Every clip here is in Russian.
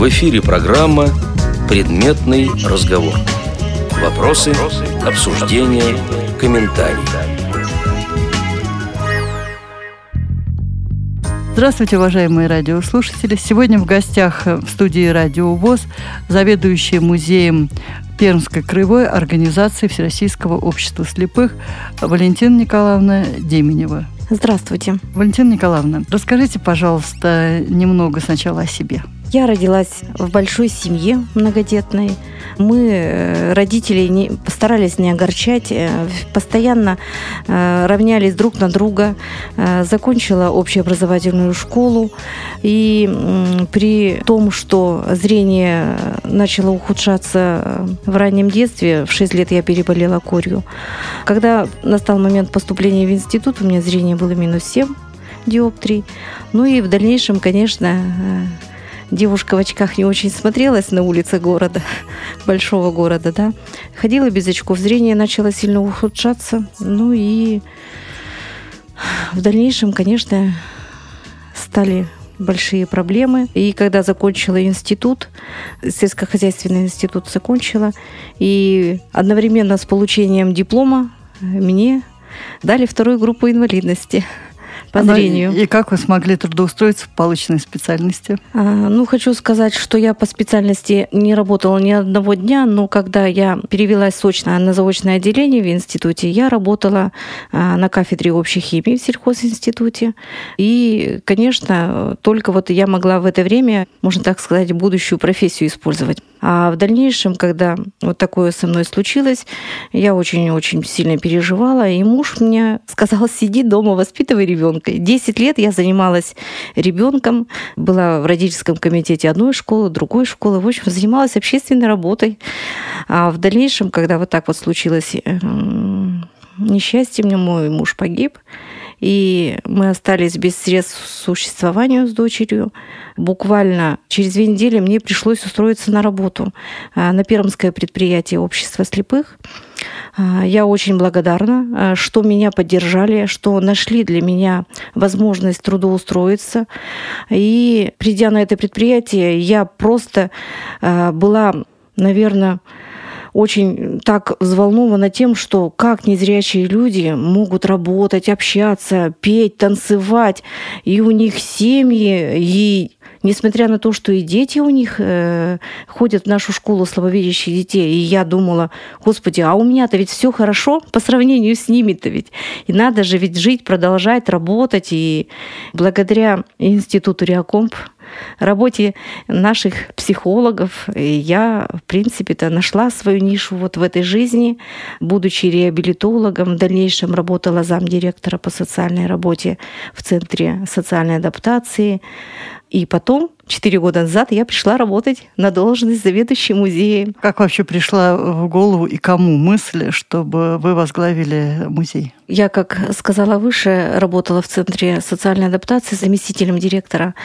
В эфире программа «Предметный разговор». Вопросы, обсуждения, комментарии. Здравствуйте, уважаемые радиослушатели. Сегодня в гостях в студии «Радио ВОЗ» заведующая музеем Пермской краевой организации Всероссийского общества слепых Валентина Николаевна Деменева. Здравствуйте. Валентина Николаевна, расскажите, пожалуйста, немного сначала о себе. Я родилась в большой семье многодетной. Мы, э, родители, не, постарались не огорчать, э, постоянно э, равнялись друг на друга. Закончила общеобразовательную школу. И при том, что зрение начало ухудшаться в раннем детстве, в 6 лет я переболела корью. Когда настал момент поступления в институт, у меня зрение было минус 7 диоптрий. Ну и в дальнейшем, конечно, девушка в очках не очень смотрелась на улице города, большого города, да. Ходила без очков, зрение начало сильно ухудшаться. Ну и в дальнейшем, конечно, стали большие проблемы. И когда закончила институт, сельскохозяйственный институт закончила, и одновременно с получением диплома мне дали вторую группу инвалидности – по зрению. И как вы смогли трудоустроиться в полученной специальности? А, ну, хочу сказать, что я по специальности не работала ни одного дня, но когда я перевелась сочно на заочное отделение в институте, я работала а, на кафедре общей химии в сельхозинституте. И, конечно, только вот я могла в это время, можно так сказать, будущую профессию использовать. А в дальнейшем, когда вот такое со мной случилось, я очень-очень сильно переживала, и муж мне сказал, сиди дома, воспитывай ребенка. Десять лет я занималась ребенком, была в родительском комитете одной школы, другой школы, в общем, занималась общественной работой. А в дальнейшем, когда вот так вот случилось эм, несчастье, мне мой муж погиб, и мы остались без средств к существованию с дочерью. Буквально через две недели мне пришлось устроиться на работу а, на Пермское предприятие общества слепых. А, я очень благодарна, а, что меня поддержали, что нашли для меня возможность трудоустроиться. И придя на это предприятие, я просто была, наверное, очень так взволнована тем, что как незрячие люди могут работать, общаться, петь, танцевать, и у них семьи, и несмотря на то, что и дети у них э, ходят в нашу школу слабовидящих детей, и я думала, господи, а у меня-то ведь все хорошо по сравнению с ними-то ведь. И надо же ведь жить, продолжать, работать. И благодаря Институту Реакомп работе наших психологов я, в принципе-то, нашла свою нишу вот в этой жизни. Будучи реабилитологом, в дальнейшем работала замдиректора по социальной работе в Центре социальной адаптации. И потом, четыре года назад, я пришла работать на должность заведующей музеем. Как вообще пришла в голову и кому мысль, чтобы вы возглавили музей? Я, как сказала выше, работала в Центре социальной адаптации заместителем директора.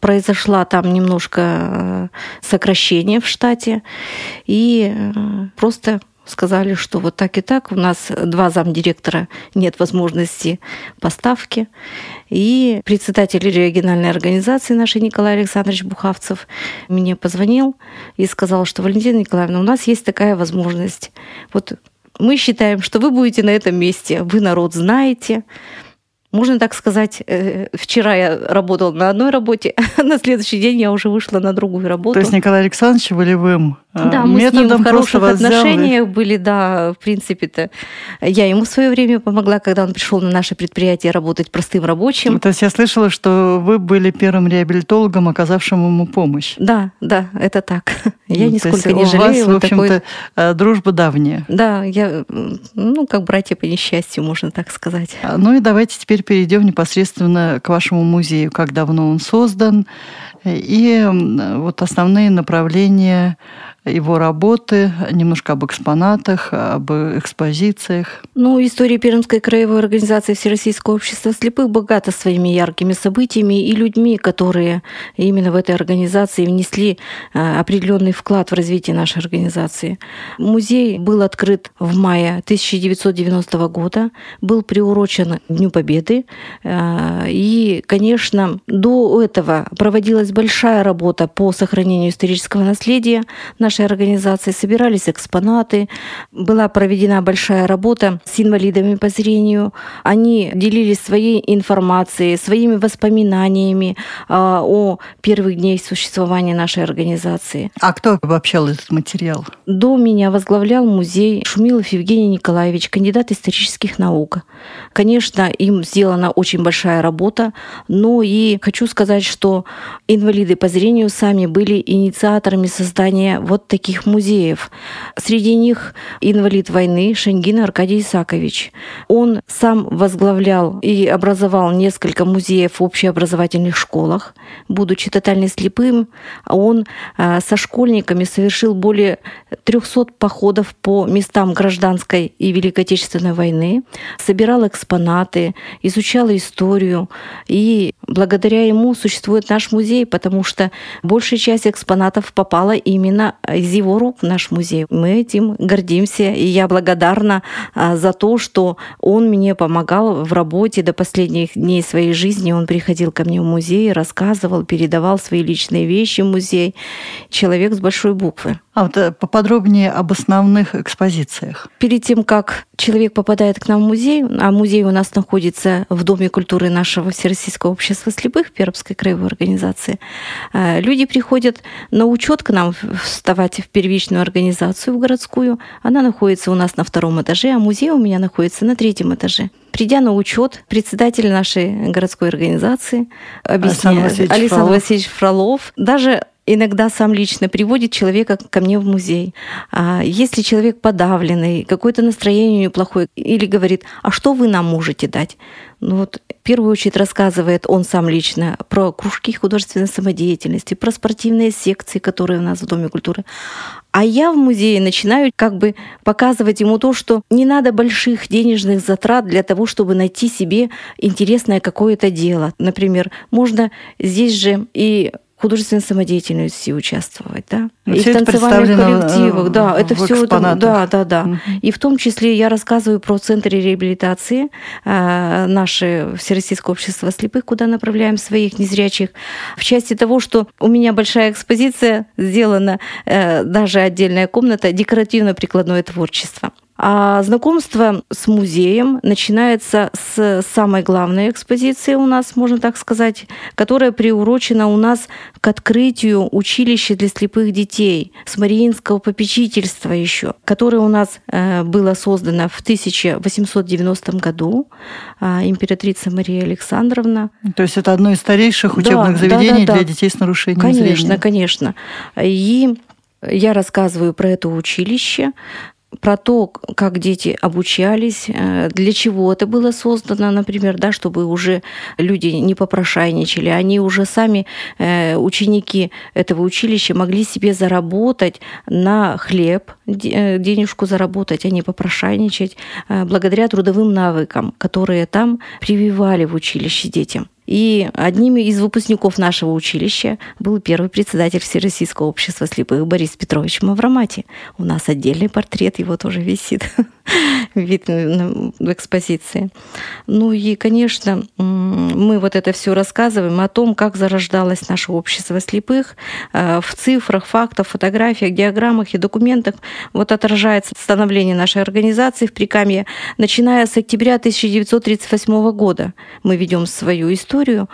Произошла там немножко э, сокращение в штате. И э, просто сказали, что вот так и так, у нас два замдиректора, нет возможности поставки. И председатель региональной организации нашей Николай Александрович Бухавцев мне позвонил и сказал, что Валентина Николаевна, у нас есть такая возможность. Вот мы считаем, что вы будете на этом месте, вы народ знаете, можно так сказать, э, вчера я работала на одной работе, а на следующий день я уже вышла на другую работу. То есть Николай Александрович волевым э, да, мы с ним в хороших отношениях взял... были, да, в принципе-то. Я ему в свое время помогла, когда он пришел на наше предприятие работать простым рабочим. То есть я слышала, что вы были первым реабилитологом, оказавшим ему помощь. Да, да, это так. Я ну, нисколько не жалею. У вас, в общем-то, такой... Э, дружба давняя. Да, я, ну, как братья по несчастью, можно так сказать. А, ну и давайте теперь теперь перейдем непосредственно к вашему музею, как давно он создан, и вот основные направления его работы, немножко об экспонатах, об экспозициях. Ну, история Пермской краевой организации Всероссийского общества слепых богата своими яркими событиями и людьми, которые именно в этой организации внесли э, определенный вклад в развитие нашей организации. Музей был открыт в мае 1990 года, был приурочен к Дню Победы. Э, и, конечно, до этого проводилась большая работа по сохранению исторического наследия нашей организации. Собирались экспонаты. Была проведена большая работа с инвалидами по зрению. Они делились своей информацией, своими воспоминаниями а, о первых днях существования нашей организации. А кто обобщал этот материал? До меня возглавлял музей Шумилов Евгений Николаевич, кандидат исторических наук. Конечно, им сделана очень большая работа, но и хочу сказать, что инвалиды по зрению сами были инициаторами создания вот таких музеев. Среди них инвалид войны Шенгин Аркадий Исакович. Он сам возглавлял и образовал несколько музеев в общеобразовательных школах. Будучи тотально слепым, он а, со школьниками совершил более 300 походов по местам гражданской и Великой Отечественной войны, собирал экспонаты, изучал историю. И благодаря ему существует наш музей, потому что большая часть экспонатов попала именно из его рук в наш музей. Мы этим гордимся, и я благодарна а, за то, что он мне помогал в работе до последних дней своей жизни. Он приходил ко мне в музей, рассказывал, передавал свои личные вещи в музей. Человек с большой буквы. А вот э, поподробнее об основных экспозициях. Перед тем, как человек попадает к нам в музей, а музей у нас находится в Доме культуры нашего Всероссийского общества слепых Пермской краевой организации, э, люди приходят на учет к нам вставать в первичную организацию, в городскую. Она находится у нас на втором этаже, а музей у меня находится на третьем этаже. Придя на учет, председатель нашей городской организации объясняет, Александр Александр Васильевич Фролов, даже иногда сам лично приводит человека ко мне в музей. А если человек подавленный, какое-то настроение у него плохое, или говорит, а что вы нам можете дать? Ну вот, в первую очередь рассказывает он сам лично про кружки художественной самодеятельности, про спортивные секции, которые у нас в Доме культуры. А я в музее начинаю как бы показывать ему то, что не надо больших денежных затрат для того, чтобы найти себе интересное какое-то дело. Например, можно здесь же и художественной самодеятельности участвовать, да, Но и в танцевальных коллективах, да, это все, да, да, да, угу. и в том числе я рассказываю про центры реабилитации э, наше Всероссийское общество слепых, куда направляем своих незрячих, в части того, что у меня большая экспозиция сделана, э, даже отдельная комната декоративно-прикладное творчество. А знакомство с музеем начинается с самой главной экспозиции у нас, можно так сказать, которая приурочена у нас к открытию училища для слепых детей с Мариинского попечительства еще, которое у нас э, было создано в 1890 году. А, императрица Мария Александровна. То есть это одно из старейших учебных да, заведений да, да, да. для детей с нарушением конечно, зрения. Конечно, конечно. И я рассказываю про это училище, про то, как дети обучались, э, для чего это было создано, например, да, чтобы уже люди не попрошайничали, они уже сами, э, ученики этого училища, могли себе заработать на хлеб, э, денежку заработать, а не попрошайничать, благодаря трудовым навыкам, которые там прививали в училище детям. И одним из выпускников нашего училища был первый председатель Всероссийского общества слепых Борис Петрович Мавромати. У нас отдельный портрет его тоже висит вид в экспозиции. Ну и, конечно, мы вот это все рассказываем о том, как зарождалось наше общество слепых э, в цифрах, фактах, фотографиях, диаграммах и документах. Вот отражается становление нашей организации в Прикамье, начиная с октября 1938 года. Мы ведем свою историю историю.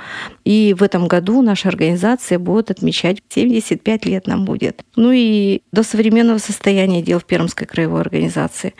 И в этом году наша организация будет отмечать 75 лет нам будет. Ну и до современного состояния дел в Пермской краевой организации.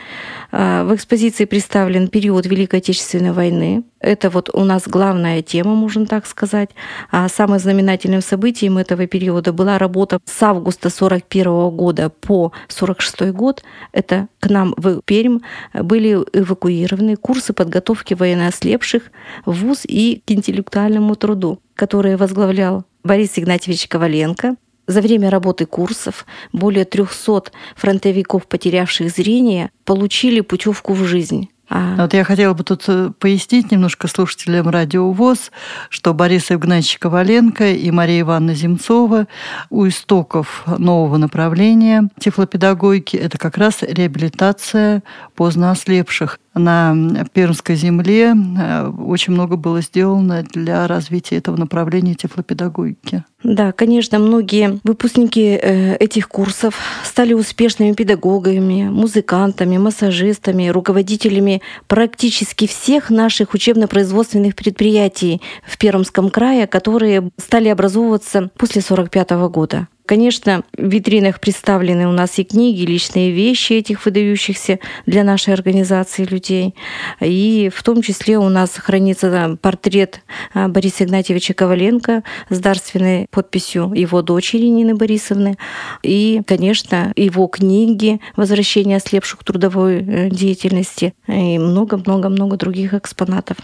А, в экспозиции представлен период Великой Отечественной войны. Это вот у нас главная тема, можно так сказать. А самым знаменательным событием этого периода была работа с августа 41 года по 46 год. Это к нам в Пермь были эвакуированы курсы подготовки военноослепших в ВУЗ и к интеллектуальному труду, которые возглавлял Борис Игнатьевич Коваленко, за время работы курсов более 300 фронтовиков, потерявших зрение, получили путевку в жизнь. А... Вот я хотела бы тут э, пояснить немножко слушателям радио ВОЗ, что Борис Евгеньевич Коваленко и Мария Ивановна Земцова у истоков нового направления тифлопедагогики – это как раз реабилитация поздно ослепших. На Пермской земле э, очень много было сделано для развития этого направления тефлопедагогики. Да, конечно, многие выпускники э, этих курсов стали успешными педагогами, музыкантами, массажистами, руководителями практически всех наших учебно-производственных предприятий в Пермском крае, которые стали образовываться после 1945 года. Конечно, в витринах представлены у нас и книги, и личные вещи этих выдающихся для нашей организации людей. И в том числе у нас хранится портрет а, Бориса Игнатьевича Коваленко с дарственной подписью его дочери Нины Борисовны. И, конечно, его книги «Возвращение ослепших к трудовой э, деятельности» и много-много-много других экспонатов.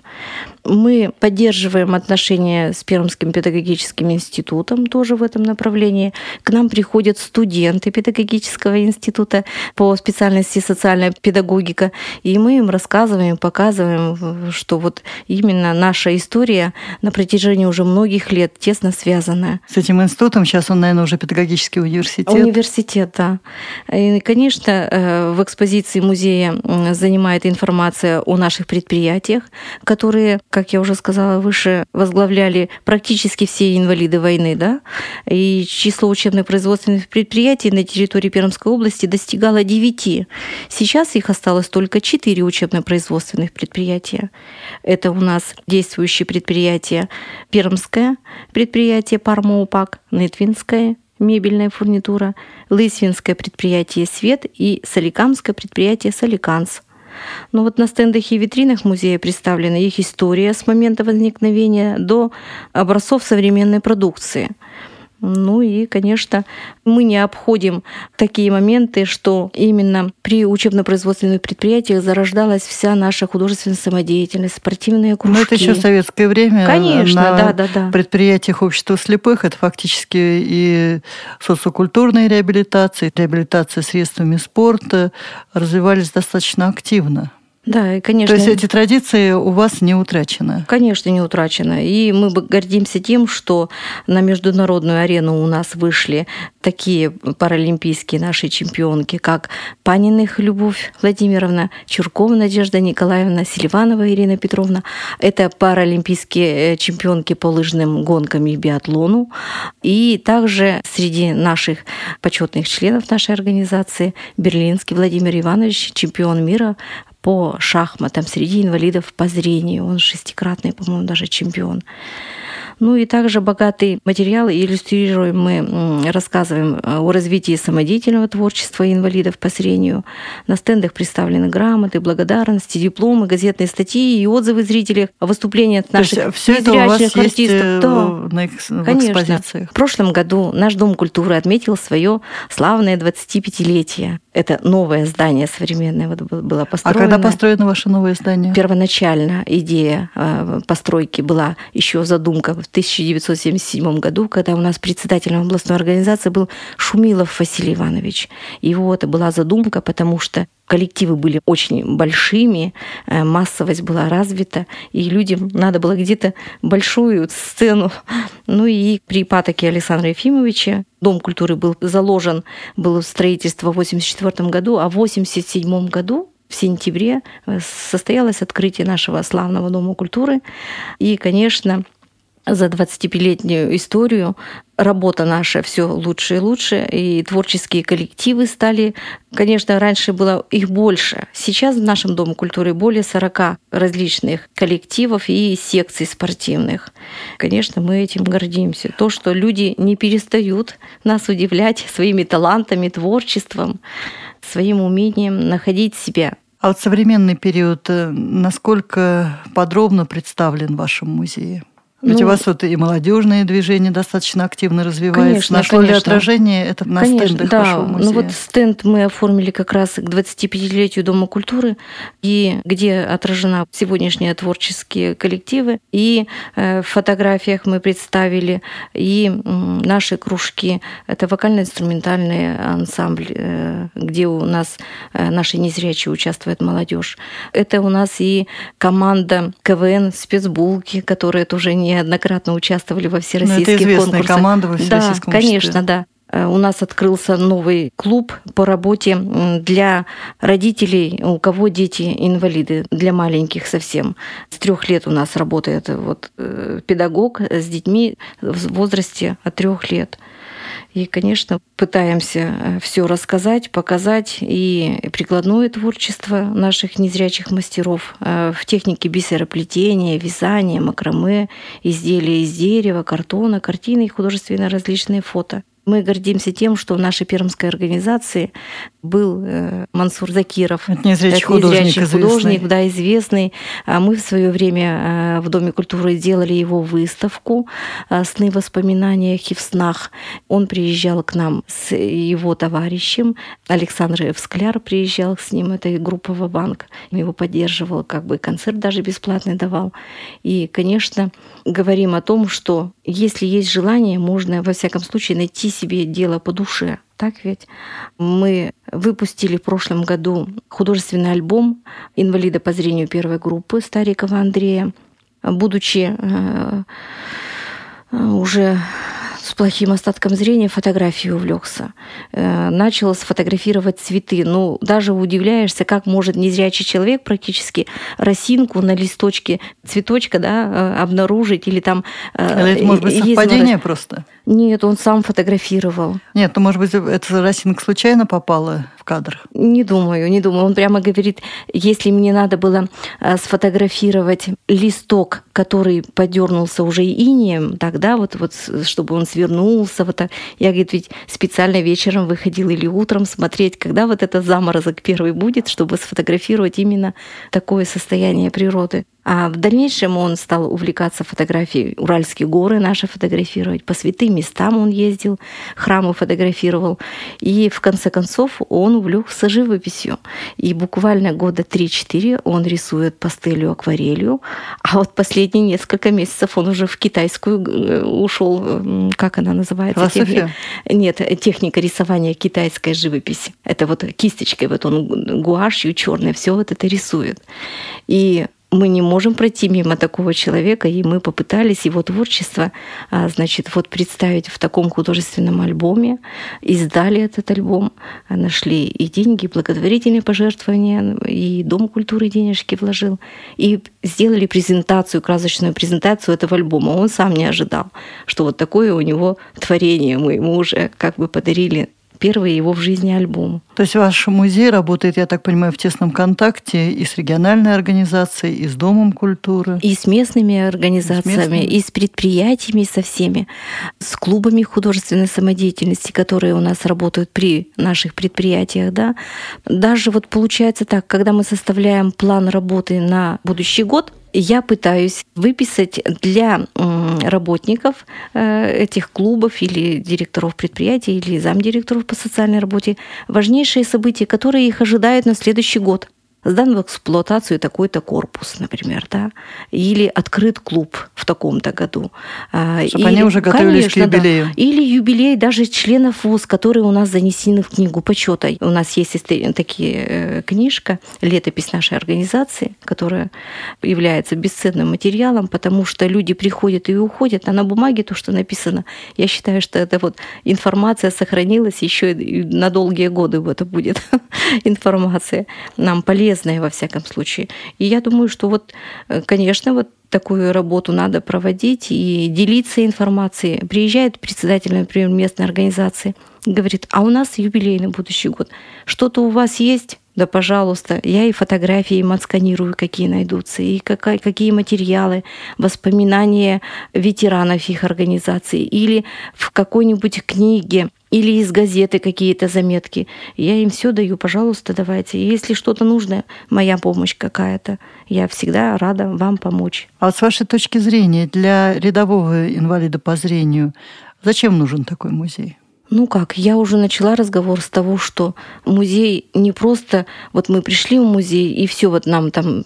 Мы поддерживаем отношения с Пермским педагогическим институтом тоже в этом направлении. К нам приходят студенты педагогического института по специальности социальная педагогика, и мы им рассказываем, показываем, что вот именно наша история на протяжении уже многих лет тесно связана. С этим институтом сейчас он, наверное, уже педагогический университет. Университет, да. И, конечно, э, в экспозиции музея занимает информация о наших предприятиях, которые как я уже сказала выше, возглавляли практически все инвалиды войны, да, и число учебных производственных предприятий на территории Пермской области достигало 9. Сейчас их осталось только 4 учебно-производственных предприятия. Это у нас действующие предприятия Пермское предприятие Пармоупак, Нетвинское, мебельная фурнитура, Лысвинское предприятие «Свет» и Соликамское предприятие «Соликанс». Но вот на стендах и витринах музея представлена их история с момента возникновения до образцов современной продукции – ну и, конечно, мы не обходим такие моменты, что именно при учебно-производственных предприятиях зарождалась вся наша художественная самодеятельность, спортивные кружки. Ну это еще советское время. Конечно, на да, да, да. предприятиях общества слепых это фактически и социокультурная реабилитация, реабилитация средствами спорта развивались достаточно активно. Да, и, конечно. То есть эти традиции у вас не утрачены? Конечно, не утрачены. И мы гордимся тем, что на международную арену у нас вышли такие паралимпийские наши чемпионки, как Паниных Любовь Владимировна, Чуркова Надежда Николаевна, Селиванова Ирина Петровна. Это паралимпийские э, чемпионки по лыжным гонкам и биатлону. И также среди наших почетных членов нашей организации Берлинский Владимир Иванович, чемпион мира по шахматам среди инвалидов по зрению. Он шестикратный, по-моему, даже чемпион. Ну и также богатый материал иллюстрируем мы, рассказываем э, о развитии самодеятельного творчества инвалидов по зрению. На стендах представлены грамоты, благодарности, дипломы, газетные статьи и отзывы зрителей о выступлениях наших все это у вас артистов. Есть э, да, на, в конечно. Экспозициях. В прошлом году наш Дом культуры отметил свое славное 25-летие. Это новое здание современное вот было построено. А когда построено ваше новое здание? Первоначально идея э, постройки была еще задумка в 1977 году, когда у нас председателем областной организации был Шумилов Василий Иванович. Его это была задумка, потому что коллективы были очень большими, э, массовость была развита, и людям надо было где-то большую сцену. Ну и при патоке Александра Ефимовича Дом культуры был заложен, было строительство в 1984 году, а в 1987 году в сентябре э, состоялось открытие нашего славного Дома культуры. И, конечно, за 25-летнюю историю работа наша все лучше и лучше, и творческие коллективы стали, конечно, раньше было их больше. Сейчас в нашем Доме культуры более 40 различных коллективов и секций спортивных. Конечно, мы этим гордимся. То, что люди не перестают нас удивлять своими талантами, творчеством, своим умением находить себя. А вот современный период, э, насколько подробно представлен в вашем музее? Ведь ну, у вас вот и молодежные движения достаточно активно развиваются. Конечно, Нашло конечно. ли отражение это на конечно, стендах да. вашего музея? Ну вот стенд мы оформили как раз к 25-летию Дома культуры, и где отражена сегодняшние творческие коллективы. И э, в фотографиях мы представили и наши кружки. Это вокально-инструментальный ансамбль, э, где у нас э, наши незрячие участвует молодежь. Это у нас и команда КВН спецбулки, которая тоже не неоднократно участвовали во всероссийских ну, это конкурсах. команда во всероссийском Да, конечно, да. э, у нас открылся новый клуб по работе для родителей, у кого дети инвалиды, для маленьких совсем. С трех лет у нас работает вот э, педагог с детьми в возрасте от трех лет. И, конечно, пытаемся э, все рассказать, показать и прикладное творчество наших незрячих мастеров э, в технике бисероплетения, вязания, макраме, изделия из дерева, картона, картины и художественные различные фото. Мы гордимся тем, что в нашей пермской организации был э, Мансур Закиров. Это незрячий художник, незрячий художник да, известный. А мы в свое время э, в Доме культуры сделали его выставку э, «Сны, воспоминания и в снах». Он приезжал к нам с его товарищем. Александр Евскляр приезжал с ним, это группа «Вабанк». Его поддерживал, как бы концерт даже бесплатный давал. И, конечно, говорим о том, что если есть желание, можно, во всяком случае, найти себе дело по душе. Так ведь мы выпустили в прошлом году художественный альбом инвалида по зрению первой группы Старикова Андрея. Будучи э, уже с плохим остатком зрения фотографией увлекся. Э, начал сфотографировать цветы. Ну, даже удивляешься, как может незрячий человек практически росинку на листочке цветочка да, э, обнаружить или там... Это может быть совпадение просто? Нет, он сам фотографировал. Нет, ну, может быть, эта росинка случайно попала в кадр? Не думаю, не думаю. Он прямо говорит, если мне надо было э, сфотографировать листок, который подернулся уже инием, тогда вот, вот чтобы он свернулся, вот так. я, говорит, ведь специально вечером выходил или утром смотреть, когда вот этот заморозок первый будет, чтобы сфотографировать именно такое состояние природы. А в дальнейшем он стал увлекаться фотографией Уральские горы наши фотографировать, по святым местам он ездил, храмы фотографировал. И в конце концов он увлекся живописью. И буквально года 3-4 он рисует пастелью, акварелью. А вот последние несколько месяцев он уже в китайскую э, ушел, как она называется? Техника? Нет, техника рисования китайской живописи. Это вот кисточкой, вот он гуашью черной все вот это рисует. И мы не можем пройти мимо такого человека, и мы попытались его творчество, а, значит, вот представить в таком художественном альбоме, издали этот альбом, а, нашли и деньги, и благотворительные пожертвования, и Дом культуры денежки вложил, и сделали презентацию, красочную презентацию этого альбома. Он сам не ожидал, что вот такое у него творение мы ему уже как бы подарили первый его в жизни альбом. То есть ваш музей работает, я так понимаю, в тесном контакте и с региональной организацией, и с Домом культуры? И с местными организациями, с местными. и с предприятиями, со всеми, с клубами художественной самодеятельности, которые у нас работают при наших предприятиях. Да? Даже вот получается так, когда мы составляем план работы на будущий год, я пытаюсь выписать для работников э, этих клубов или директоров предприятий или замдиректоров по социальной работе важнейшие события, которые их ожидают на следующий год сдан в эксплуатацию такой-то корпус, например, да, или открыт клуб в таком-то году. А, Чтобы или, они уже готовились конечно, к юбилею. Да, или юбилей даже членов ВУЗ, которые у нас занесены в книгу почета. У нас есть такие э, книжка, летопись нашей организации, которая является бесценным материалом, потому что люди приходят и уходят, а на бумаге то, что написано, я считаю, что это вот информация сохранилась еще и на долгие годы это будет информация. Нам полезно полезное во всяком случае. И я думаю, что вот, э, конечно, вот такую работу надо проводить и делиться информацией. Приезжает председатель, например, местной организации, говорит, а у нас юбилей на будущий год. Что-то у вас есть? Да, пожалуйста, я и фотографии им отсканирую, какие найдутся, и какая, какие материалы, воспоминания ветеранов их организации, или в какой-нибудь книге или из газеты какие-то заметки. Я им все даю, пожалуйста, давайте. Если что-то нужно, моя помощь какая-то, я всегда рада вам помочь. А вот с вашей точки зрения, для рядового инвалида по зрению, зачем нужен такой музей? Ну как, я уже начала разговор с того, что музей не просто вот мы пришли в музей и все вот нам там,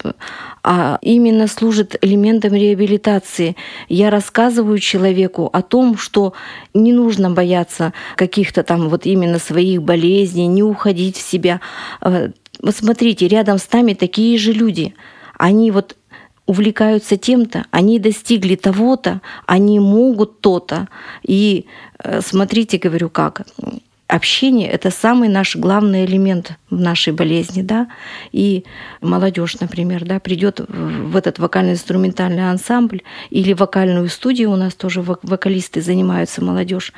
а именно служит элементом реабилитации. Я рассказываю человеку о том, что не нужно бояться каких-то там вот именно своих болезней, не уходить в себя. Э, вот смотрите, рядом с нами такие же люди. Они вот увлекаются тем-то, они достигли того-то, они могут то-то. И э, смотрите, говорю, как общение – это самый наш главный элемент в нашей болезни, да, и молодежь, например, да, придет в этот вокально-инструментальный ансамбль или вокальную студию, у нас тоже вокалисты занимаются молодежь,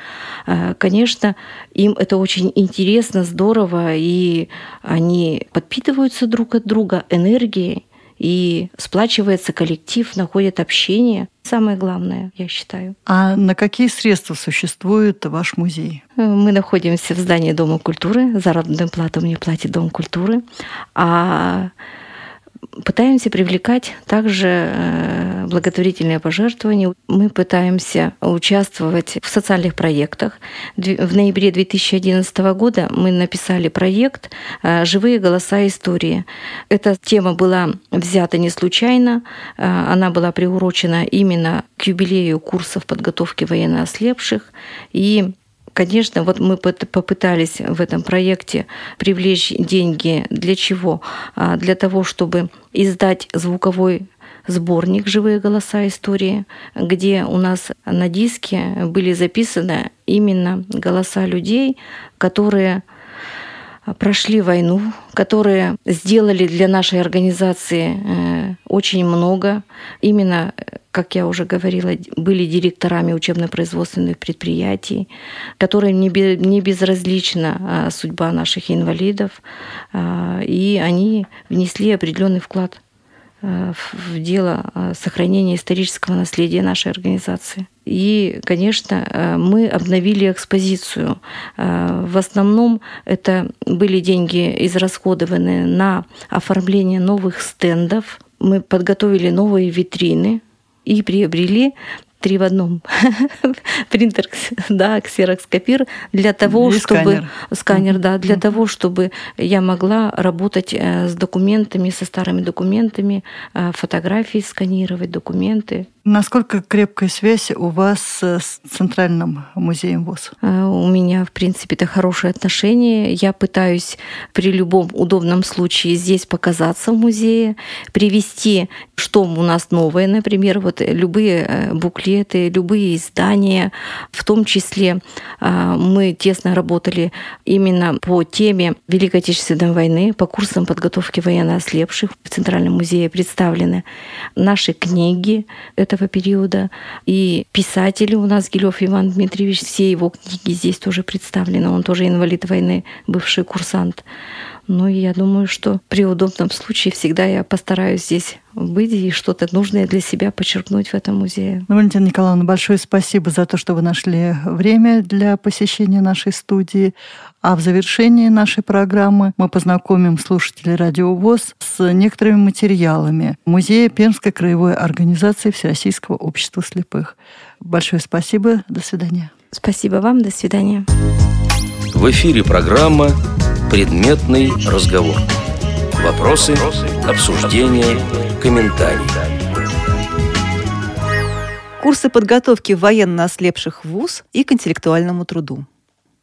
э, конечно, им это очень интересно, здорово, и они подпитываются друг от друга энергией, и сплачивается коллектив, находит общение. Самое главное, я считаю. А на какие средства существует ваш музей? Мы находимся в здании Дома культуры. Заработную плату мне платит Дом культуры. А пытаемся привлекать также э, благотворительные пожертвования. Мы пытаемся участвовать в социальных проектах. В ноябре 2011 года мы написали проект э, «Живые голоса истории». Эта тема была взята не случайно. Э, она была приурочена именно к юбилею курсов подготовки военноослепших. И Конечно, вот мы попытались в этом проекте привлечь деньги для чего? А, для того, чтобы издать звуковой сборник «Живые голоса истории», где у нас на диске были записаны именно голоса людей, которые прошли войну, которые сделали для нашей организации э, очень много. Именно, как я уже говорила, были директорами учебно-производственных предприятий, которым не безразлична а, судьба наших инвалидов, а, и они внесли определенный вклад Э, в дело э, сохранения исторического наследия нашей организации. И, конечно, э, мы обновили экспозицию. В основном это были деньги израсходованы на оформление новых стендов. Мы подготовили новые витрины и приобрели три в одном. Принтер, да, ксерокс-копир для того, И чтобы... Сканер. Сканер, да, для того, чтобы я могла работать э, с документами, со старыми документами, э, фотографии сканировать, документы. Насколько крепкая связь у вас с Центральным музеем ВОС? Э, у меня, в принципе, это хорошие отношения. Я пытаюсь при любом удобном случае здесь показаться в музее, привести, что у нас новое, например, вот любые э, буклеты, любые издания, в том числе э, мы тесно работали именно по теме Великой Отечественной войны, по курсам подготовки военноослепших. В Центральном музее представлены наши книги, этого периода. И писатели у нас, Гилев Иван Дмитриевич, все его книги здесь тоже представлены. Он тоже инвалид войны, бывший курсант. Ну и я думаю, что при удобном случае всегда я постараюсь здесь быть и что-то нужное для себя почерпнуть в этом музее. Ну, Валентина Николаевна, большое спасибо за то, что вы нашли время для посещения нашей студии. А в завершении нашей программы мы познакомим слушателей Радио ВОЗ с некоторыми материалами Музея Пермской краевой организации Всероссийского общества слепых. Большое спасибо. До свидания. Спасибо вам. До свидания. В эфире программа Предметный разговор. Вопросы, обсуждения, комментарии. Курсы подготовки военно ослепших в ВУЗ и к интеллектуальному труду.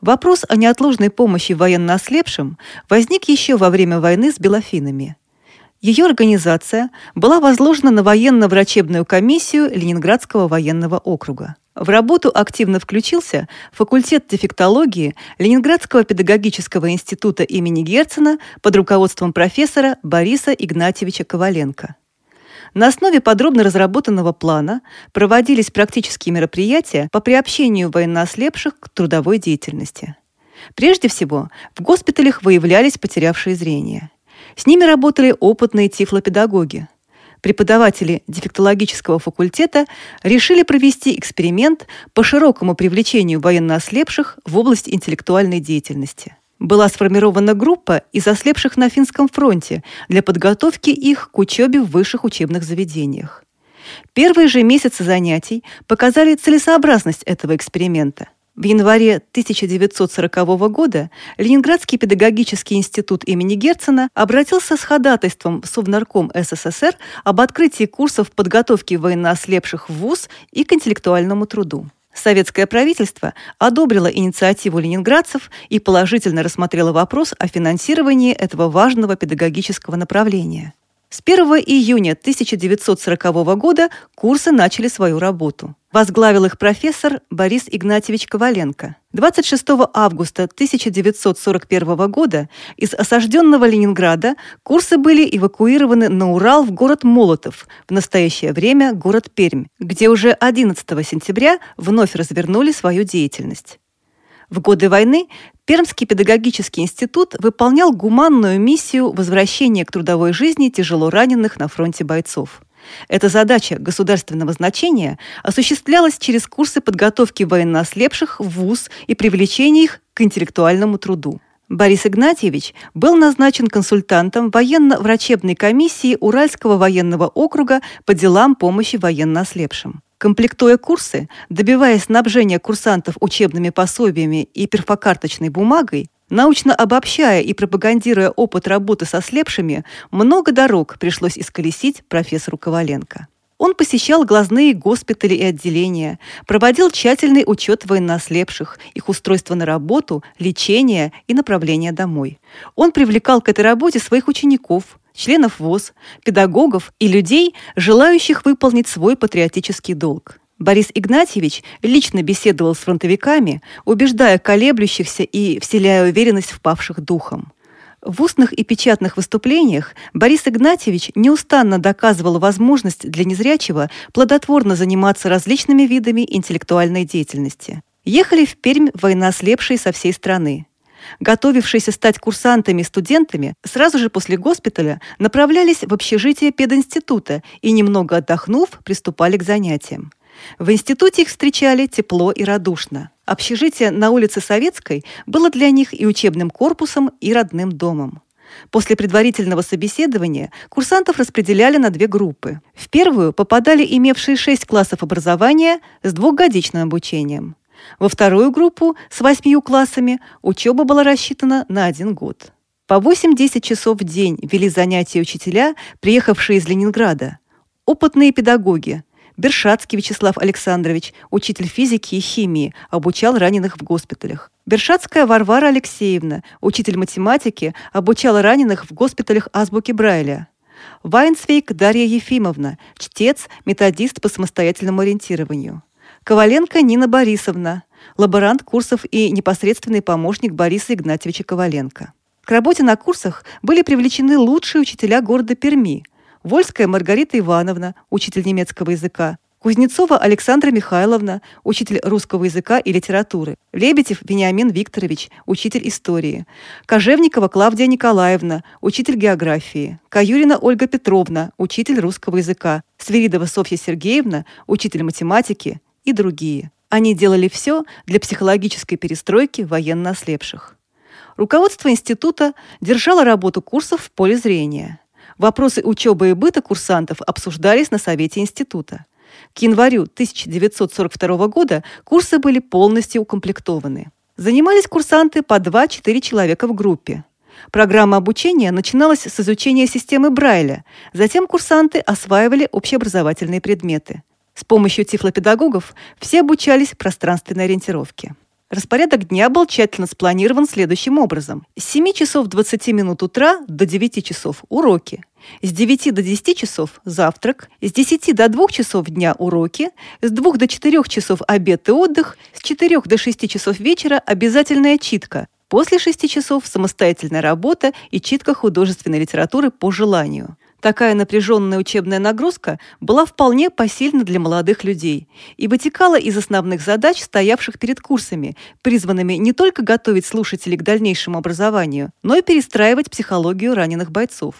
Вопрос о неотложной помощи военно ослепшим возник еще во время войны с белофинами. Ее организация была возложена на военно-врачебную комиссию Ленинградского военного округа. В работу активно включился факультет дефектологии Ленинградского педагогического института имени Герцена под руководством профессора Бориса Игнатьевича Коваленко. На основе подробно разработанного плана проводились практические мероприятия по приобщению военноослепших к трудовой деятельности. Прежде всего, в госпиталях выявлялись потерявшие зрение. С ними работали опытные тифлопедагоги – преподаватели дефектологического факультета решили провести эксперимент по широкому привлечению военноослепших в область интеллектуальной деятельности. Была сформирована группа из ослепших на финском фронте для подготовки их к учебе в высших учебных заведениях. Первые же месяцы занятий показали целесообразность этого эксперимента – в январе 1940 года Ленинградский педагогический институт имени Герцена обратился с ходатайством в Совнарком СССР об открытии курсов подготовки военноослепших в ВУЗ и к интеллектуальному труду. Советское правительство одобрило инициативу ленинградцев и положительно рассмотрело вопрос о финансировании этого важного педагогического направления. С 1 июня 1940 года курсы начали свою работу. Возглавил их профессор Борис Игнатьевич Коваленко. 26 августа 1941 года из осажденного Ленинграда курсы были эвакуированы на Урал в город Молотов, в настоящее время город Пермь, где уже 11 сентября вновь развернули свою деятельность. В годы войны Пермский педагогический институт выполнял гуманную миссию возвращения к трудовой жизни тяжело раненых на фронте бойцов. Эта задача государственного значения осуществлялась через курсы подготовки военноослепших в ВУЗ и привлечения их к интеллектуальному труду. Борис Игнатьевич был назначен консультантом военно-врачебной комиссии Уральского военного округа по делам помощи военно-ослепшим. Комплектуя курсы, добиваясь снабжения курсантов учебными пособиями и перфокарточной бумагой, научно обобщая и пропагандируя опыт работы со слепшими, много дорог пришлось исколесить профессору Коваленко. Он посещал глазные госпитали и отделения, проводил тщательный учет военнослепших, их устройство на работу, лечение и направление домой. Он привлекал к этой работе своих учеников, членов ВОЗ, педагогов и людей, желающих выполнить свой патриотический долг. Борис Игнатьевич лично беседовал с фронтовиками, убеждая колеблющихся и вселяя уверенность в павших духом. В устных и печатных выступлениях Борис Игнатьевич неустанно доказывал возможность для незрячего плодотворно заниматься различными видами интеллектуальной деятельности. Ехали в Пермь военнослепшие со всей страны готовившиеся стать курсантами студентами, сразу же после госпиталя направлялись в общежитие пединститута и, немного отдохнув, приступали к занятиям. В институте их встречали тепло и радушно. Общежитие на улице Советской было для них и учебным корпусом, и родным домом. После предварительного собеседования курсантов распределяли на две группы. В первую попадали имевшие шесть классов образования с двухгодичным обучением. Во вторую группу с восьмью классами учеба была рассчитана на один год. По 8-10 часов в день вели занятия учителя, приехавшие из Ленинграда. Опытные педагоги. Бершацкий Вячеслав Александрович, учитель физики и химии, обучал раненых в госпиталях. Бершацкая Варвара Алексеевна, учитель математики, обучала раненых в госпиталях азбуки Брайля. Вайнцвейк Дарья Ефимовна, чтец, методист по самостоятельному ориентированию. Коваленко Нина Борисовна, лаборант курсов и непосредственный помощник Бориса Игнатьевича Коваленко. К работе на курсах были привлечены лучшие учителя города Перми. Вольская Маргарита Ивановна, учитель немецкого языка, Кузнецова Александра Михайловна, учитель русского языка и литературы, Лебедев Вениамин Викторович, учитель истории, Кожевникова Клавдия Николаевна, учитель географии, Каюрина Ольга Петровна, учитель русского языка, Свиридова Софья Сергеевна, учитель математики, и другие. Они делали все для психологической перестройки военно ослепших. Руководство института держало работу курсов в поле зрения. Вопросы учебы и быта курсантов обсуждались на совете института. К январю 1942 года курсы были полностью укомплектованы. Занимались курсанты по 2-4 человека в группе. Программа обучения начиналась с изучения системы Брайля, затем курсанты осваивали общеобразовательные предметы. С помощью тифлопедагогов все обучались пространственной ориентировке. Распорядок дня был тщательно спланирован следующим образом. С 7 часов 20 минут утра до 9 часов – уроки. С 9 до 10 часов – завтрак. С 10 до 2 часов дня – уроки. С 2 до 4 часов – обед и отдых. С 4 до 6 часов вечера – обязательная читка. После 6 часов – самостоятельная работа и читка художественной литературы по желанию. Такая напряженная учебная нагрузка была вполне посильна для молодых людей и вытекала из основных задач, стоявших перед курсами, призванными не только готовить слушателей к дальнейшему образованию, но и перестраивать психологию раненых бойцов.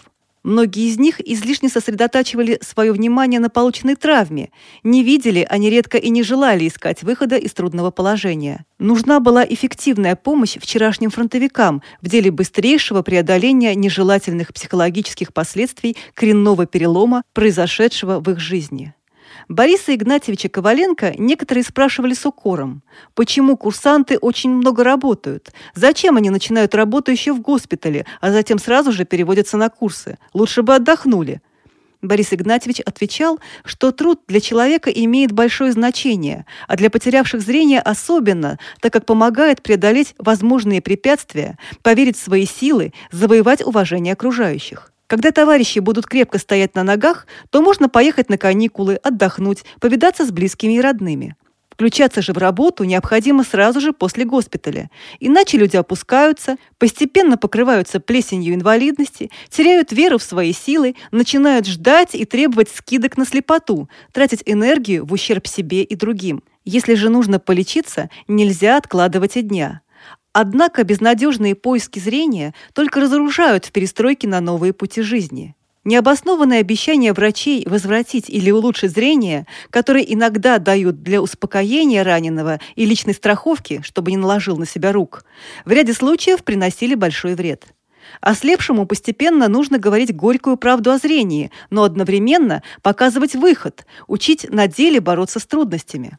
Многие из них излишне сосредотачивали свое внимание на полученной травме, не видели, а нередко и не желали искать выхода из трудного положения. Нужна была эффективная помощь вчерашним фронтовикам в деле быстрейшего преодоления нежелательных психологических последствий коренного перелома, произошедшего в их жизни. Бориса Игнатьевича Коваленко некоторые спрашивали с укором, почему курсанты очень много работают, зачем они начинают работу еще в госпитале, а затем сразу же переводятся на курсы, лучше бы отдохнули. Борис Игнатьевич отвечал, что труд для человека имеет большое значение, а для потерявших зрение особенно, так как помогает преодолеть возможные препятствия, поверить в свои силы, завоевать уважение окружающих. Когда товарищи будут крепко стоять на ногах, то можно поехать на каникулы, отдохнуть, повидаться с близкими и родными. Включаться же в работу необходимо сразу же после госпиталя. Иначе люди опускаются, постепенно покрываются плесенью инвалидности, теряют веру в свои силы, начинают ждать и требовать скидок на слепоту, тратить энергию в ущерб себе и другим. Если же нужно полечиться, нельзя откладывать и дня. Однако безнадежные поиски зрения только разоружают в перестройке на новые пути жизни. Необоснованные обещания врачей возвратить или улучшить зрение, которые иногда дают для успокоения раненого и личной страховки, чтобы не наложил на себя рук, в ряде случаев приносили большой вред. Ослепшему постепенно нужно говорить горькую правду о зрении, но одновременно показывать выход, учить на деле бороться с трудностями.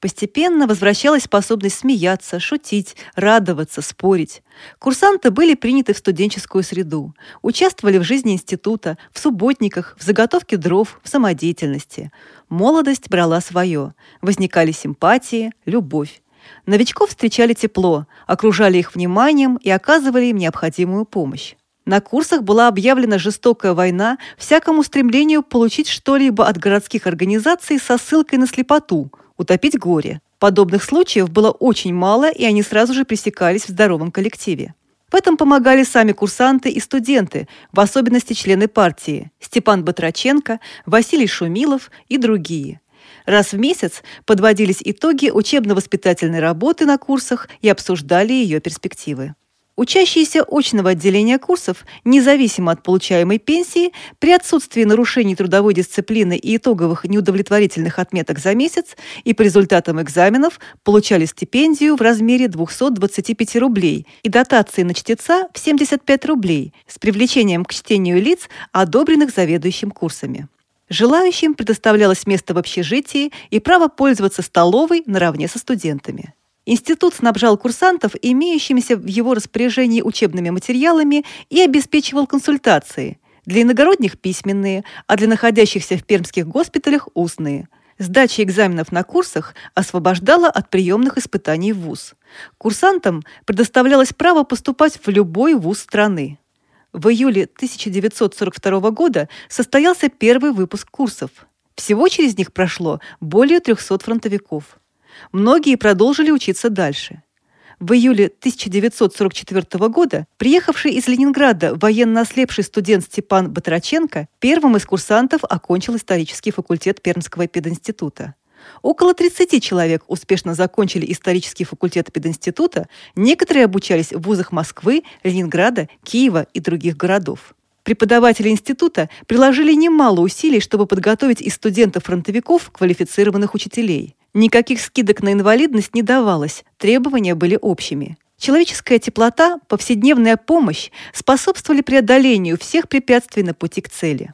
Постепенно возвращалась способность смеяться, шутить, радоваться, спорить. Курсанты были приняты в студенческую среду, участвовали в жизни института, в субботниках, в заготовке дров, в самодеятельности. Молодость брала свое. Возникали симпатии, любовь. Новичков встречали тепло, окружали их вниманием и оказывали им необходимую помощь. На курсах была объявлена жестокая война всякому стремлению получить что-либо от городских организаций со ссылкой на слепоту, утопить горе. Подобных случаев было очень мало, и они сразу же пресекались в здоровом коллективе. В этом помогали сами курсанты и студенты, в особенности члены партии Степан Батраченко, Василий Шумилов и другие. Раз в месяц подводились итоги учебно-воспитательной работы на курсах и обсуждали ее перспективы. Учащиеся очного отделения курсов, независимо от получаемой пенсии, при отсутствии нарушений трудовой дисциплины и итоговых неудовлетворительных отметок за месяц и по результатам экзаменов получали стипендию в размере 225 рублей и дотации на чтеца в 75 рублей с привлечением к чтению лиц, одобренных заведующим курсами. Желающим предоставлялось место в общежитии и право пользоваться столовой наравне со студентами. Институт снабжал курсантов имеющимися в его распоряжении учебными материалами и обеспечивал консультации. Для иногородних – письменные, а для находящихся в пермских госпиталях – устные. Сдача экзаменов на курсах освобождала от приемных испытаний в ВУЗ. Курсантам предоставлялось право поступать в любой ВУЗ страны. В июле 1942 года состоялся первый выпуск курсов. Всего через них прошло более 300 фронтовиков. Многие продолжили учиться дальше. В июле 1944 года приехавший из Ленинграда военно ослепший студент Степан Батраченко первым из курсантов окончил исторический факультет Пермского пединститута. Около 30 человек успешно закончили исторический факультет пединститута, некоторые обучались в вузах Москвы, Ленинграда, Киева и других городов. Преподаватели института приложили немало усилий, чтобы подготовить из студентов-фронтовиков квалифицированных учителей. Никаких скидок на инвалидность не давалось, требования были общими. Человеческая теплота, повседневная помощь способствовали преодолению всех препятствий на пути к цели.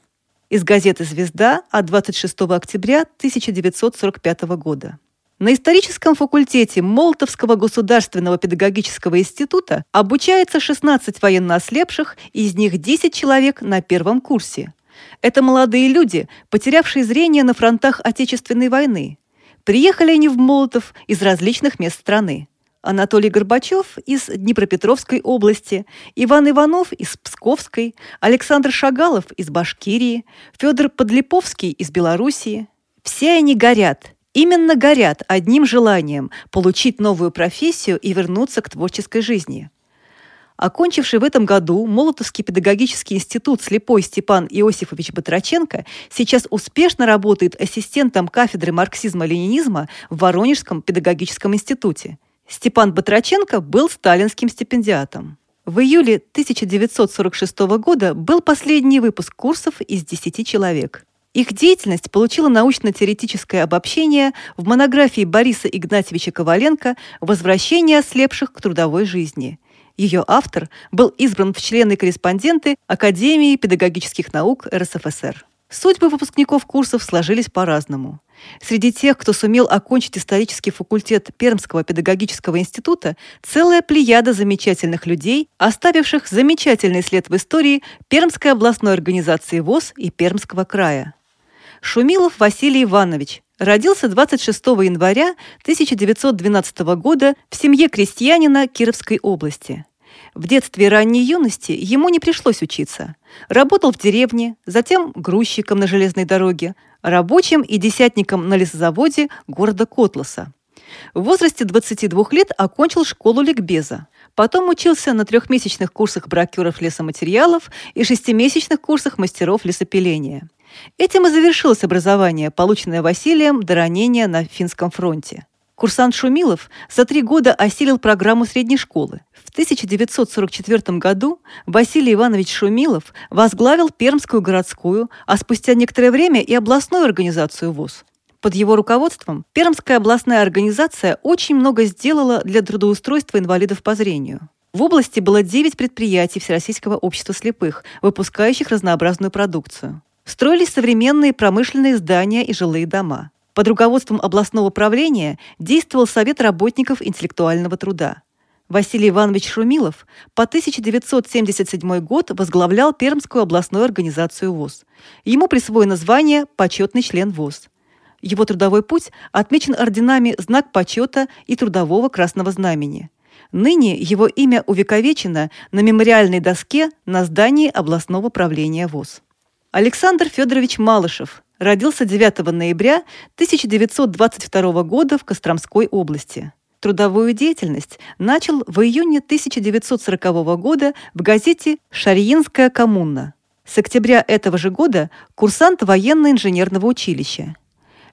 Из газеты «Звезда» от 26 октября 1945 года. На историческом факультете Молотовского государственного педагогического института обучается 16 военноослепших, из них 10 человек на первом курсе. Это молодые люди, потерявшие зрение на фронтах Отечественной войны. Приехали они в Молотов из различных мест страны. Анатолий Горбачев из Днепропетровской области, Иван Иванов из Псковской, Александр Шагалов из Башкирии, Федор Подлиповский из Белоруссии. Все они горят, именно горят одним желанием – получить новую профессию и вернуться к творческой жизни. Окончивший в этом году Молотовский педагогический институт слепой Степан Иосифович Батраченко сейчас успешно работает ассистентом кафедры марксизма-ленинизма в Воронежском педагогическом институте. Степан Батраченко был сталинским стипендиатом. В июле 1946 года был последний выпуск курсов из 10 человек. Их деятельность получила научно-теоретическое обобщение в монографии Бориса Игнатьевича Коваленко «Возвращение ослепших к трудовой жизни», ее автор был избран в члены-корреспонденты Академии педагогических наук РСФСР. Судьбы выпускников курсов сложились по-разному. Среди тех, кто сумел окончить исторический факультет Пермского педагогического института, целая плеяда замечательных людей, оставивших замечательный след в истории Пермской областной организации ВОЗ и Пермского края. Шумилов Василий Иванович родился 26 января 1912 года в семье крестьянина Кировской области. В детстве и ранней юности ему не пришлось учиться. Работал в деревне, затем грузчиком на железной дороге, рабочим и десятником на лесозаводе города Котласа. В возрасте 22 лет окончил школу ликбеза. Потом учился на трехмесячных курсах бракеров лесоматериалов и шестимесячных курсах мастеров лесопиления. Этим и завершилось образование, полученное Василием до ранения на финском фронте. Курсант Шумилов за три года осилил программу средней школы. В 1944 году Василий Иванович Шумилов возглавил Пермскую городскую, а спустя некоторое время и областную организацию ВОЗ. Под его руководством Пермская областная организация очень много сделала для трудоустройства инвалидов по зрению. В области было 9 предприятий Всероссийского общества слепых, выпускающих разнообразную продукцию. Строились современные промышленные здания и жилые дома. Под руководством областного правления действовал Совет работников интеллектуального труда. Василий Иванович Шумилов по 1977 год возглавлял Пермскую областную организацию ВОЗ. Ему присвоено звание «Почетный член ВОЗ». Его трудовой путь отмечен орденами «Знак почета» и «Трудового красного знамени». Ныне его имя увековечено на мемориальной доске на здании областного правления ВОЗ. Александр Федорович Малышев родился 9 ноября 1922 года в Костромской области. Трудовую деятельность начал в июне 1940 года в газете «Шарьинская коммуна». С октября этого же года курсант военно-инженерного училища.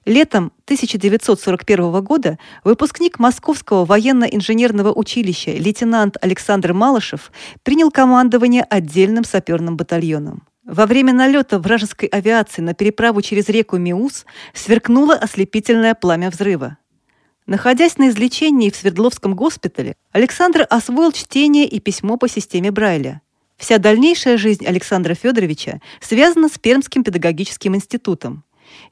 Летом 1941 года выпускник Московского военно-инженерного училища лейтенант Александр Малышев принял командование отдельным саперным батальоном. Во время налета вражеской авиации на переправу через реку Миус сверкнуло ослепительное пламя взрыва. Находясь на излечении в Свердловском госпитале, Александр освоил чтение и письмо по системе Брайля. Вся дальнейшая жизнь Александра Федоровича связана с Пермским педагогическим институтом.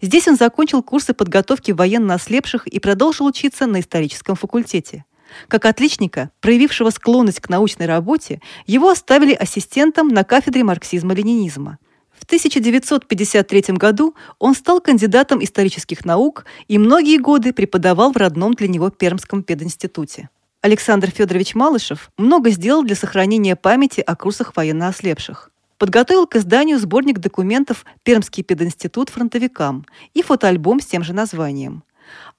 Здесь он закончил курсы подготовки военно ослепших и продолжил учиться на историческом факультете. Как отличника, проявившего склонность к научной работе, его оставили ассистентом на кафедре марксизма-ленинизма. В 1953 году он стал кандидатом исторических наук и многие годы преподавал в родном для него Пермском пединституте. Александр Федорович Малышев много сделал для сохранения памяти о курсах военно-ослепших. Подготовил к изданию сборник документов «Пермский пединститут фронтовикам» и фотоальбом с тем же названием.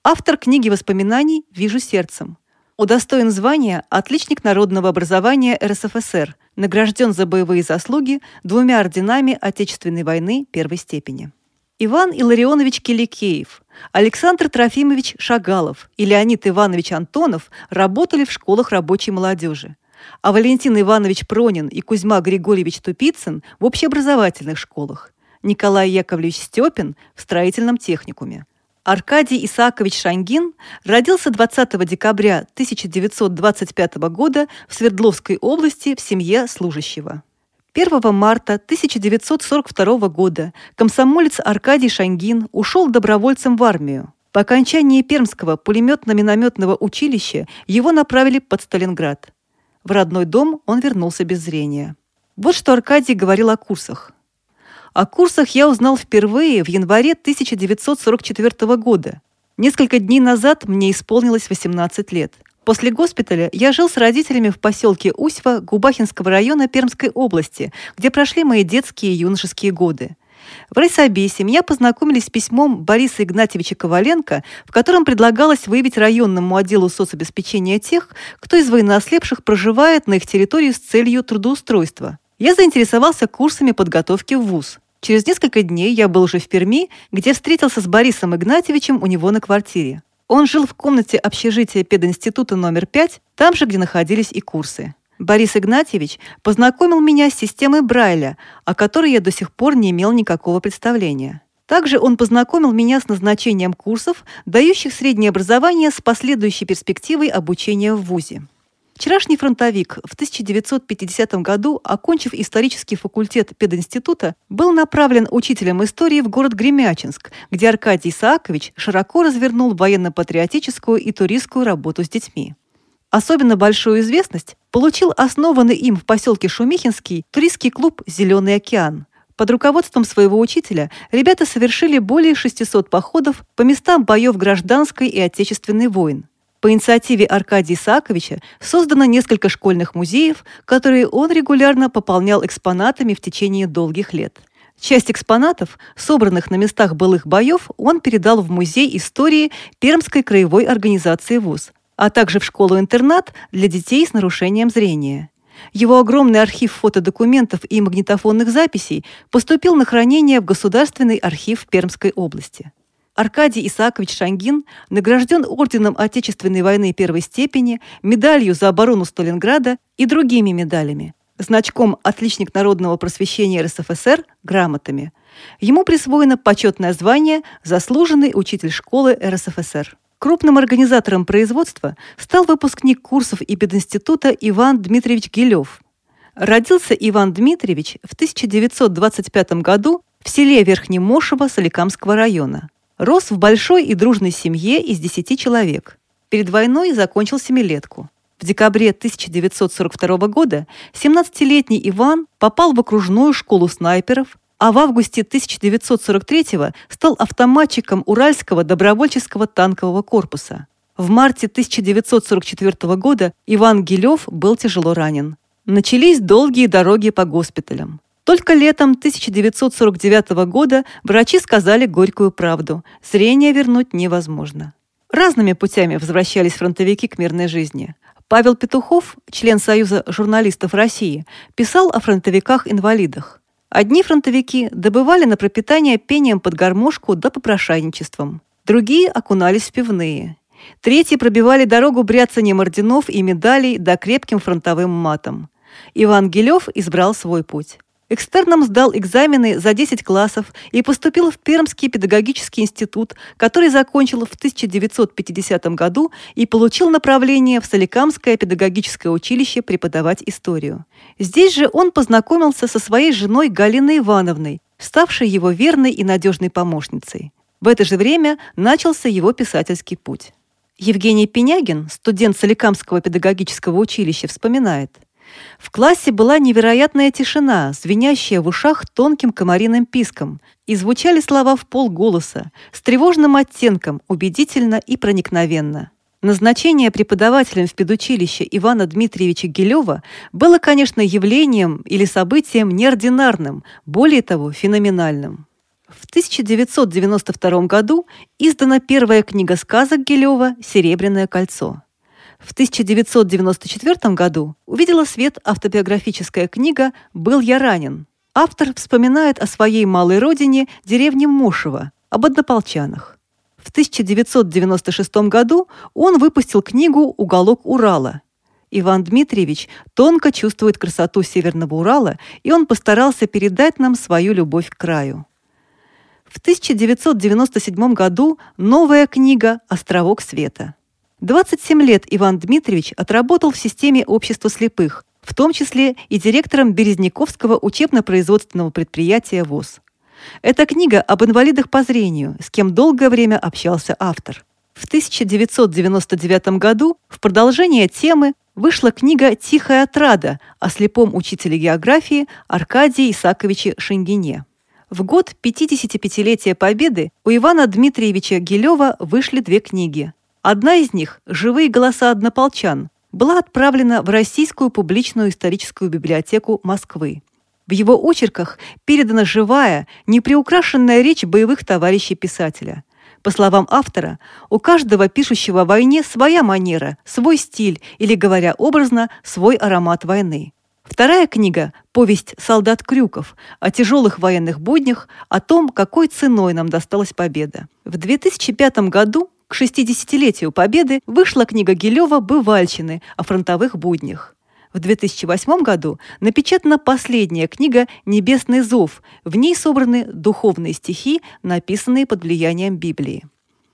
Автор книги воспоминаний «Вижу сердцем», Удостоен звания «Отличник народного образования РСФСР», награжден за боевые заслуги двумя орденами Отечественной войны первой степени. Иван Илларионович Киликеев, Александр Трофимович Шагалов и Леонид Иванович Антонов работали в школах рабочей молодежи, а Валентин Иванович Пронин и Кузьма Григорьевич Тупицын в общеобразовательных школах, Николай Яковлевич Степин в строительном техникуме. Аркадий Исаакович Шангин родился 20 декабря 1925 года в Свердловской области в семье служащего. 1 марта 1942 года комсомолец Аркадий Шангин ушел добровольцем в армию. По окончании Пермского пулеметно-минометного училища его направили под Сталинград. В родной дом он вернулся без зрения. Вот что Аркадий говорил о курсах. О курсах я узнал впервые в январе 1944 года. Несколько дней назад мне исполнилось 18 лет. После госпиталя я жил с родителями в поселке Усьва Губахинского района Пермской области, где прошли мои детские и юношеские годы. В Райсобесе меня познакомили с письмом Бориса Игнатьевича Коваленко, в котором предлагалось выявить районному отделу соцобеспечения тех, кто из военноослепших проживает на их территории с целью трудоустройства. Я заинтересовался курсами подготовки в ВУЗ. Через несколько дней я был уже в Перми, где встретился с Борисом Игнатьевичем у него на квартире. Он жил в комнате общежития пединститута номер 5, там же, где находились и курсы. Борис Игнатьевич познакомил меня с системой Брайля, о которой я до сих пор не имел никакого представления. Также он познакомил меня с назначением курсов, дающих среднее образование с последующей перспективой обучения в ВУЗе. Вчерашний фронтовик в 1950 году, окончив исторический факультет пединститута, был направлен учителем истории в город Гремячинск, где Аркадий Исаакович широко развернул военно-патриотическую и туристскую работу с детьми. Особенно большую известность получил основанный им в поселке Шумихинский туристский клуб «Зеленый океан». Под руководством своего учителя ребята совершили более 600 походов по местам боев гражданской и отечественной войн. По инициативе Аркадия Исааковича создано несколько школьных музеев, которые он регулярно пополнял экспонатами в течение долгих лет. Часть экспонатов, собранных на местах былых боев, он передал в Музей истории Пермской краевой организации ВУЗ, а также в школу-интернат для детей с нарушением зрения. Его огромный архив фотодокументов и магнитофонных записей поступил на хранение в Государственный архив Пермской области. Аркадий Исаакович Шангин награжден орденом Отечественной войны первой степени, медалью за оборону Сталинграда и другими медалями, значком «Отличник народного просвещения РСФСР» грамотами. Ему присвоено почетное звание «Заслуженный учитель школы РСФСР». Крупным организатором производства стал выпускник курсов и пединститута Иван Дмитриевич Гилев. Родился Иван Дмитриевич в 1925 году в селе Верхнемошево Соликамского района. Рос в большой и дружной семье из 10 человек. Перед войной закончил семилетку. В декабре 1942 года 17-летний Иван попал в окружную школу снайперов, а в августе 1943 стал автоматчиком Уральского добровольческого танкового корпуса. В марте 1944 года Иван Гилев был тяжело ранен. Начались долгие дороги по госпиталям. Только летом 1949 года врачи сказали горькую правду – зрение вернуть невозможно. Разными путями возвращались фронтовики к мирной жизни. Павел Петухов, член Союза журналистов России, писал о фронтовиках-инвалидах. Одни фронтовики добывали на пропитание пением под гармошку да попрошайничеством. Другие окунались в пивные. Третьи пробивали дорогу бряцанием орденов и медалей да крепким фронтовым матом. Иван Гилев избрал свой путь. Экстерном сдал экзамены за 10 классов и поступил в Пермский педагогический институт, который закончил в 1950 году и получил направление в Соликамское педагогическое училище преподавать историю. Здесь же он познакомился со своей женой Галиной Ивановной, ставшей его верной и надежной помощницей. В это же время начался его писательский путь. Евгений Пенягин, студент Соликамского педагогического училища, вспоминает – в классе была невероятная тишина, звенящая в ушах тонким комариным писком, и звучали слова в полголоса, с тревожным оттенком, убедительно и проникновенно. Назначение преподавателем в педучилище Ивана Дмитриевича Гилева было, конечно, явлением или событием неординарным, более того, феноменальным. В 1992 году издана первая книга сказок Гилева «Серебряное кольцо». В 1994 году увидела свет автобиографическая книга «Был я ранен». Автор вспоминает о своей малой родине, деревне Мошево, об однополчанах. В 1996 году он выпустил книгу «Уголок Урала». Иван Дмитриевич тонко чувствует красоту Северного Урала, и он постарался передать нам свою любовь к краю. В 1997 году новая книга «Островок света». 27 лет Иван Дмитриевич отработал в системе общества слепых, в том числе и директором Березняковского учебно-производственного предприятия ВОЗ. Это книга об инвалидах по зрению, с кем долгое время общался автор. В 1999 году в продолжение темы вышла книга «Тихая отрада» о слепом учителе географии Аркадии Исаковиче Шенгине. В год 55-летия Победы у Ивана Дмитриевича Гилева вышли две книги Одна из них «Живые голоса однополчан» была отправлена в Российскую публичную историческую библиотеку Москвы. В его очерках передана живая, неприукрашенная речь боевых товарищей писателя. По словам автора, у каждого пишущего о войне своя манера, свой стиль или, говоря образно, свой аромат войны. Вторая книга «Повесть солдат Крюков» о тяжелых военных буднях, о том, какой ценой нам досталась победа. В 2005 году к 60-летию Победы вышла книга Гилева «Бывальщины» о фронтовых буднях. В 2008 году напечатана последняя книга «Небесный зов». В ней собраны духовные стихи, написанные под влиянием Библии.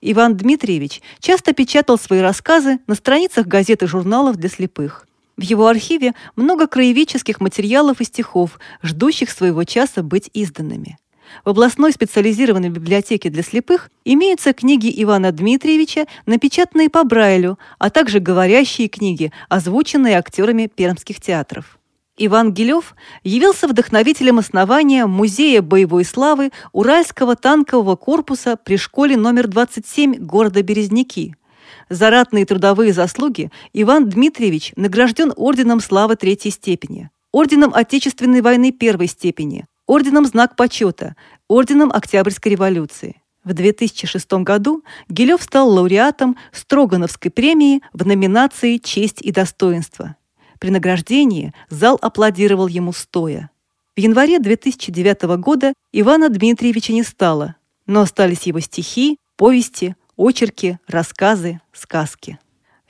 Иван Дмитриевич часто печатал свои рассказы на страницах газет и журналов для слепых. В его архиве много краеведческих материалов и стихов, ждущих своего часа быть изданными. В областной специализированной библиотеке для слепых имеются книги Ивана Дмитриевича, напечатанные по Брайлю, а также говорящие книги, озвученные актерами пермских театров. Иван Гилев явился вдохновителем основания Музея боевой славы Уральского танкового корпуса при школе номер 27 города Березники. За ратные трудовые заслуги Иван Дмитриевич награжден Орденом Славы Третьей степени, Орденом Отечественной войны Первой степени, Орденом Знак почета, Орденом Октябрьской революции. В 2006 году Гилев стал лауреатом Строгановской премии в номинации «Честь и достоинство». При награждении зал аплодировал ему стоя. В январе 2009 года Ивана Дмитриевича не стало, но остались его стихи, повести, очерки, рассказы, сказки.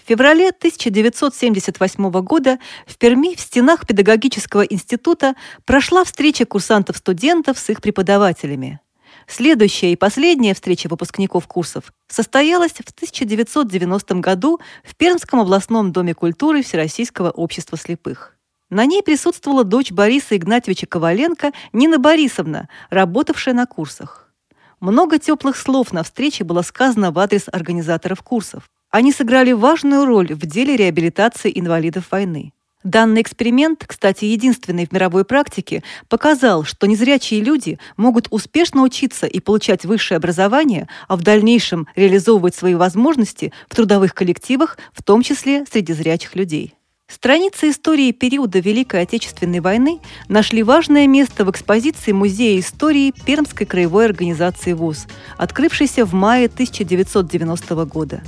В феврале 1978 года в Перми в стенах педагогического института прошла встреча курсантов-студентов с их преподавателями. Следующая и последняя встреча выпускников курсов состоялась в 1990 году в Пермском областном доме культуры Всероссийского общества слепых. На ней присутствовала дочь Бориса Игнатьевича Коваленко Нина Борисовна, работавшая на курсах. Много теплых слов на встрече было сказано в адрес организаторов курсов. Они сыграли важную роль в деле реабилитации инвалидов войны. Данный эксперимент, кстати, единственный в мировой практике, показал, что незрячие люди могут успешно учиться и получать высшее образование, а в дальнейшем реализовывать свои возможности в трудовых коллективах, в том числе среди зрячих людей. Страницы истории периода Великой Отечественной войны нашли важное место в экспозиции Музея истории Пермской краевой организации ВУЗ, открывшейся в мае 1990 года.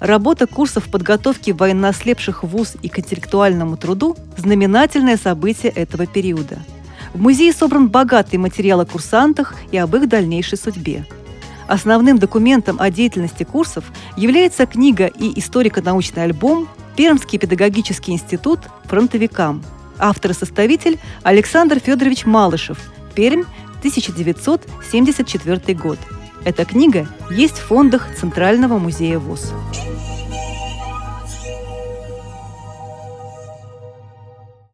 Работа курсов подготовки военнослепших ВУЗ и к интеллектуальному труду – знаменательное событие этого периода. В музее собран богатый материал о курсантах и об их дальнейшей судьбе. Основным документом о деятельности курсов является книга и историко-научный альбом «Пермский педагогический институт фронтовикам». Автор и составитель Александр Федорович Малышев, Пермь, 1974 год. Эта книга есть в фондах Центрального музея ВУЗ.